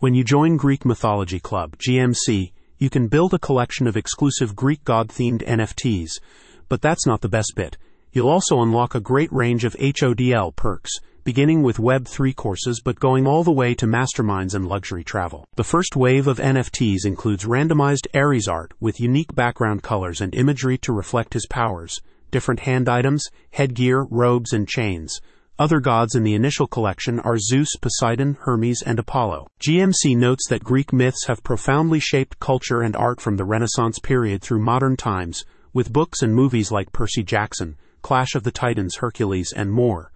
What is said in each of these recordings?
When you join Greek Mythology Club, GMC, you can build a collection of exclusive Greek god themed NFTs. But that's not the best bit. You'll also unlock a great range of HODL perks, beginning with Web3 courses but going all the way to masterminds and luxury travel. The first wave of NFTs includes randomized Ares art with unique background colors and imagery to reflect his powers, different hand items, headgear, robes, and chains. Other gods in the initial collection are Zeus, Poseidon, Hermes, and Apollo. GMC notes that Greek myths have profoundly shaped culture and art from the Renaissance period through modern times, with books and movies like Percy Jackson, Clash of the Titans, Hercules, and more.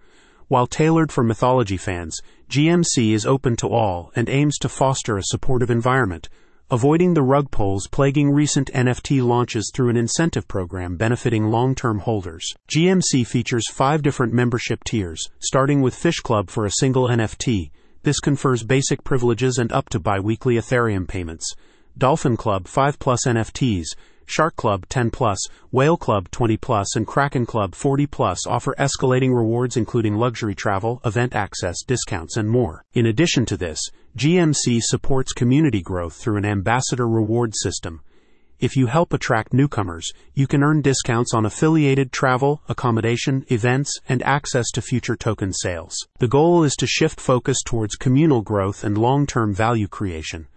While tailored for mythology fans, GMC is open to all and aims to foster a supportive environment, avoiding the rug pulls plaguing recent NFT launches through an incentive program benefiting long term holders. GMC features five different membership tiers, starting with Fish Club for a single NFT. This confers basic privileges and up to bi weekly Ethereum payments. Dolphin Club 5 plus NFTs Shark Club 10 Plus, Whale Club 20 Plus, and Kraken Club 40 Plus offer escalating rewards including luxury travel, event access, discounts, and more. In addition to this, GMC supports community growth through an ambassador reward system. If you help attract newcomers, you can earn discounts on affiliated travel, accommodation, events, and access to future token sales. The goal is to shift focus towards communal growth and long term value creation.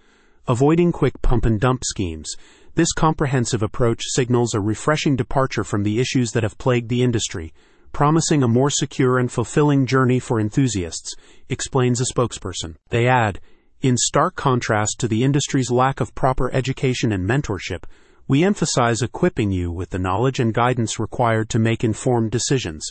Avoiding quick pump and dump schemes, this comprehensive approach signals a refreshing departure from the issues that have plagued the industry, promising a more secure and fulfilling journey for enthusiasts, explains a spokesperson. They add, in stark contrast to the industry's lack of proper education and mentorship, we emphasize equipping you with the knowledge and guidance required to make informed decisions.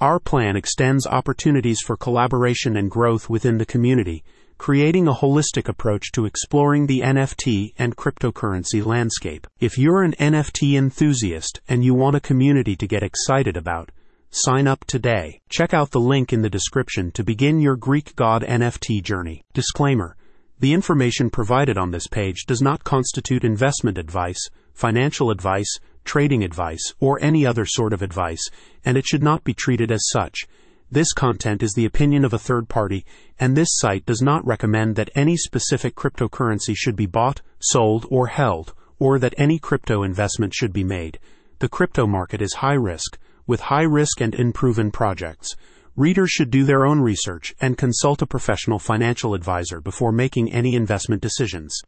Our plan extends opportunities for collaboration and growth within the community creating a holistic approach to exploring the NFT and cryptocurrency landscape. If you're an NFT enthusiast and you want a community to get excited about, sign up today. Check out the link in the description to begin your Greek god NFT journey. Disclaimer The information provided on this page does not constitute investment advice, financial advice, trading advice, or any other sort of advice, and it should not be treated as such. This content is the opinion of a third party, and this site does not recommend that any specific cryptocurrency should be bought, sold, or held, or that any crypto investment should be made. The crypto market is high risk, with high risk and unproven projects. Readers should do their own research and consult a professional financial advisor before making any investment decisions.